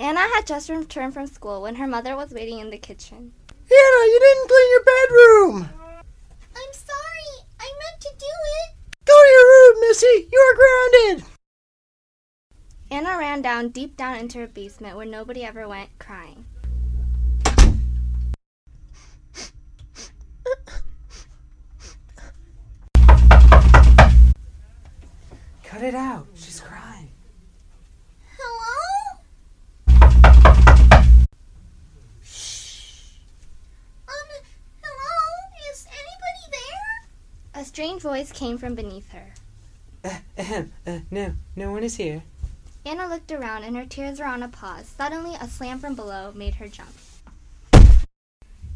Anna had just returned from school when her mother was waiting in the kitchen. Anna, you didn't clean your bedroom. I'm sorry. I meant to do it. Go to your room, Missy. You're grounded. Anna ran down deep down into her basement where nobody ever went, crying. Cut it out. She's crying. Hello? Um, hello? Is anybody there? A strange voice came from beneath her. Uh, ahem, uh, no, no one is here. Anna looked around and her tears were on a pause. Suddenly, a slam from below made her jump.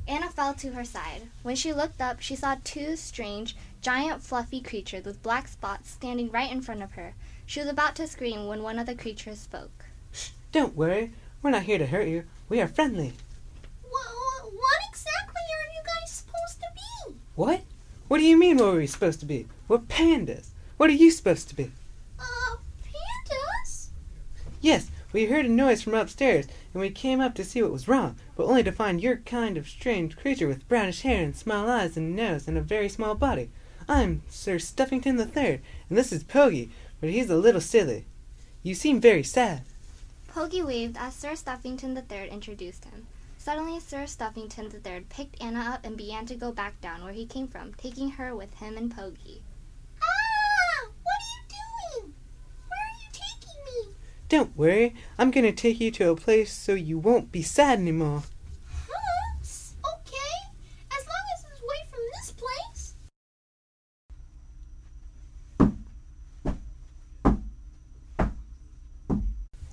Anna fell to her side. When she looked up, she saw two strange, giant, fluffy creatures with black spots standing right in front of her. She was about to scream when one of the creatures spoke. Shh, Don't worry. We're not here to hurt you. We are friendly. What, what exactly are you guys supposed to be? What? What do you mean what are we supposed to be? We're pandas. What are you supposed to be? Uh, pandas? Yes, we heard a noise from upstairs, and we came up to see what was wrong, but only to find your kind of strange creature with brownish hair and small eyes and nose and a very small body. I'm Sir Stuffington the Third, and this is Pogie, but he's a little silly. You seem very sad. Pogie waved as Sir Stuffington the Third introduced him. Suddenly, Sir Stuffington III picked Anna up and began to go back down where he came from, taking her with him and Pogie. Ah! What are you doing? Where are you taking me? Don't worry, I'm gonna take you to a place so you won't be sad anymore. Huh? S- Okay. As long as it's away from this place.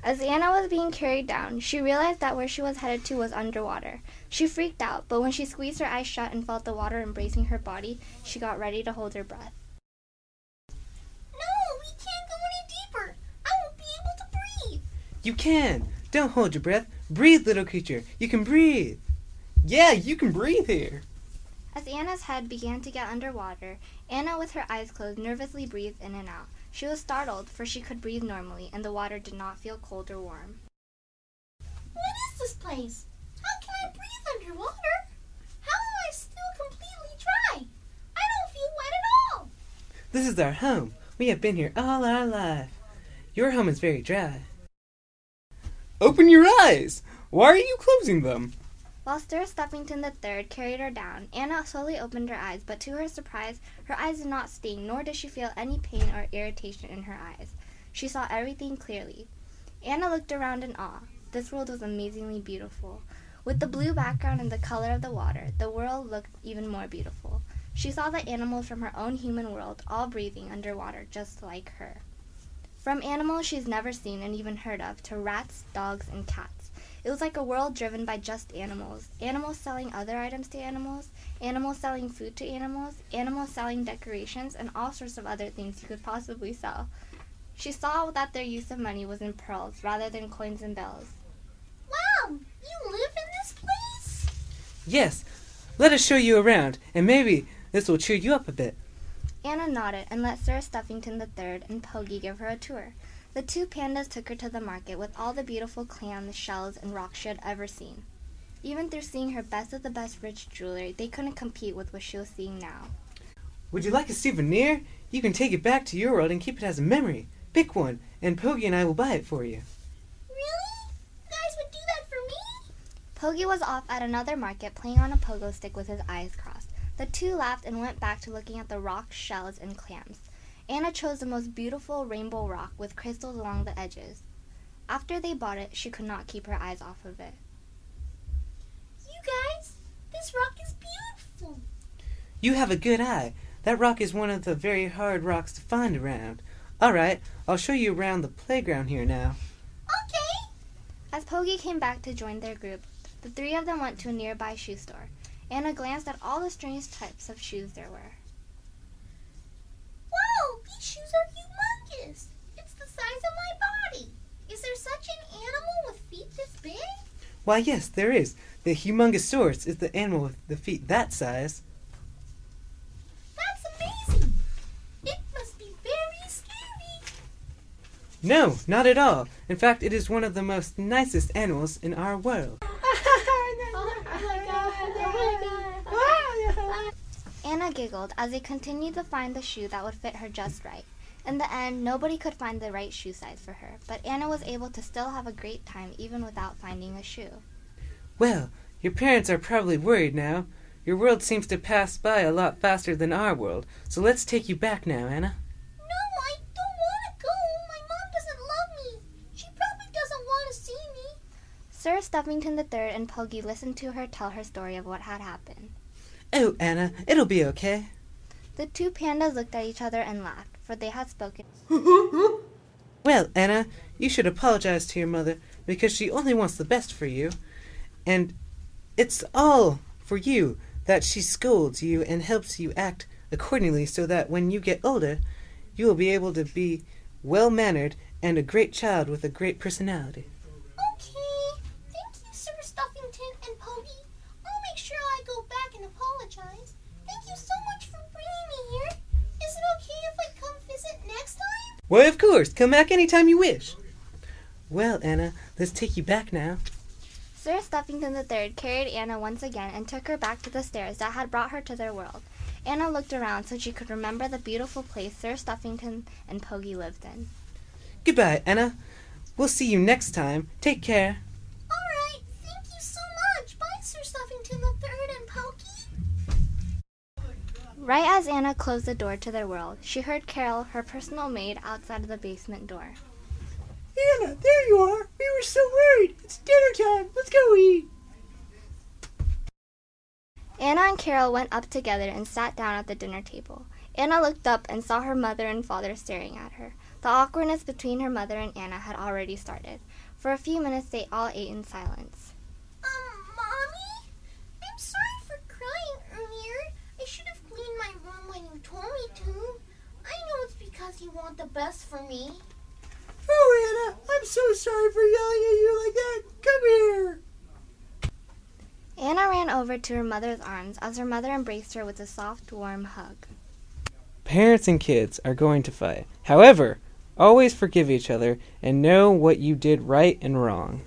As Anna was being carried down, she realized that where she was headed to was underwater. She freaked out, but when she squeezed her eyes shut and felt the water embracing her body, she got ready to hold her breath. No, we can't go any deeper. I won't be able to breathe. You can! Don't hold your breath. Breathe, little creature. You can breathe. Yeah, you can breathe here. As Anna's head began to get underwater, Anna, with her eyes closed, nervously breathed in and out. She was startled, for she could breathe normally, and the water did not feel cold or warm. What is this place? How can I breathe underwater? How am I still completely dry? I don't feel wet at all. This is our home. We have been here all our life. Your home is very dry. Open your eyes! Why are you closing them? While Sir Stuffington III carried her down, Anna slowly opened her eyes, but to her surprise, her eyes did not sting, nor did she feel any pain or irritation in her eyes. She saw everything clearly. Anna looked around in awe. This world was amazingly beautiful. With the blue background and the color of the water, the world looked even more beautiful. She saw the animals from her own human world all breathing underwater just like her. From animals she's never seen and even heard of to rats, dogs, and cats. It was like a world driven by just animals. Animals selling other items to animals, animals selling food to animals, animals selling decorations, and all sorts of other things you could possibly sell. She saw that their use of money was in pearls rather than coins and bells. Wow, you live in this place? Yes, let us show you around, and maybe this will cheer you up a bit. Anna nodded and let Sir Stuffington III and Pogie give her a tour. The two pandas took her to the market with all the beautiful clams, shells, and rocks she had ever seen. Even through seeing her best of the best rich jewelry, they couldn't compete with what she was seeing now. Would you like a souvenir? You can take it back to your world and keep it as a memory. Pick one, and Pogie and I will buy it for you. Really? You guys would do that for me? Pogie was off at another market playing on a pogo stick with his eyes crossed. The two laughed and went back to looking at the rocks, shells, and clams. Anna chose the most beautiful rainbow rock with crystals along the edges. After they bought it, she could not keep her eyes off of it. You guys, this rock is beautiful. You have a good eye. That rock is one of the very hard rocks to find around. All right, I'll show you around the playground here now. Okay. As Pogie came back to join their group, the three of them went to a nearby shoe store. Anna glanced at all the strange types of shoes there were. Wow, these shoes are humongous. It's the size of my body. Is there such an animal with feet this big? Why, yes, there is. The Humongousaurus is the animal with the feet that size. That's amazing. It must be very scary. No, not at all. In fact, it is one of the most nicest animals in our world. Oh Anna giggled as they continued to find the shoe that would fit her just right. In the end, nobody could find the right shoe size for her, but Anna was able to still have a great time even without finding a shoe. Well, your parents are probably worried now. Your world seems to pass by a lot faster than our world, so let's take you back now, Anna. No, I don't want to go. My mom doesn't love me. She probably doesn't want to see me. Sir Stuffington III and Poggy listened to her tell her story of what had happened. Oh, Anna, it'll be okay. The two pandas looked at each other and laughed, for they had spoken. Well, Anna, you should apologize to your mother because she only wants the best for you. And it's all for you that she scolds you and helps you act accordingly so that when you get older, you will be able to be well mannered and a great child with a great personality. Okay. Thank you, Sir Stuffington and Poggy. I'll make sure I go back and apologize. Thank you so much for bringing me here. Is it okay if I come visit next time? Why, of course, come back anytime you wish. Well, Anna, let's take you back now. Sir Stuffington III carried Anna once again and took her back to the stairs that had brought her to their world. Anna looked around so she could remember the beautiful place Sir Stuffington and Poggy lived in. Goodbye, Anna. We'll see you next time. Take care. Right as Anna closed the door to their world, she heard Carol, her personal maid, outside of the basement door. Anna, there you are. We were so worried. It's dinner time. Let's go eat. Anna and Carol went up together and sat down at the dinner table. Anna looked up and saw her mother and father staring at her. The awkwardness between her mother and Anna had already started. For a few minutes, they all ate in silence. Um, Mommy? I'm sorry for crying earlier. I should have cleaned my room when you told me to. I know it's because you want the best for me. Oh, Anna, I'm so sorry for yelling at you like that. Come here. Anna ran over to her mother's arms as her mother embraced her with a soft, warm hug. Parents and kids are going to fight. However, always forgive each other and know what you did right and wrong.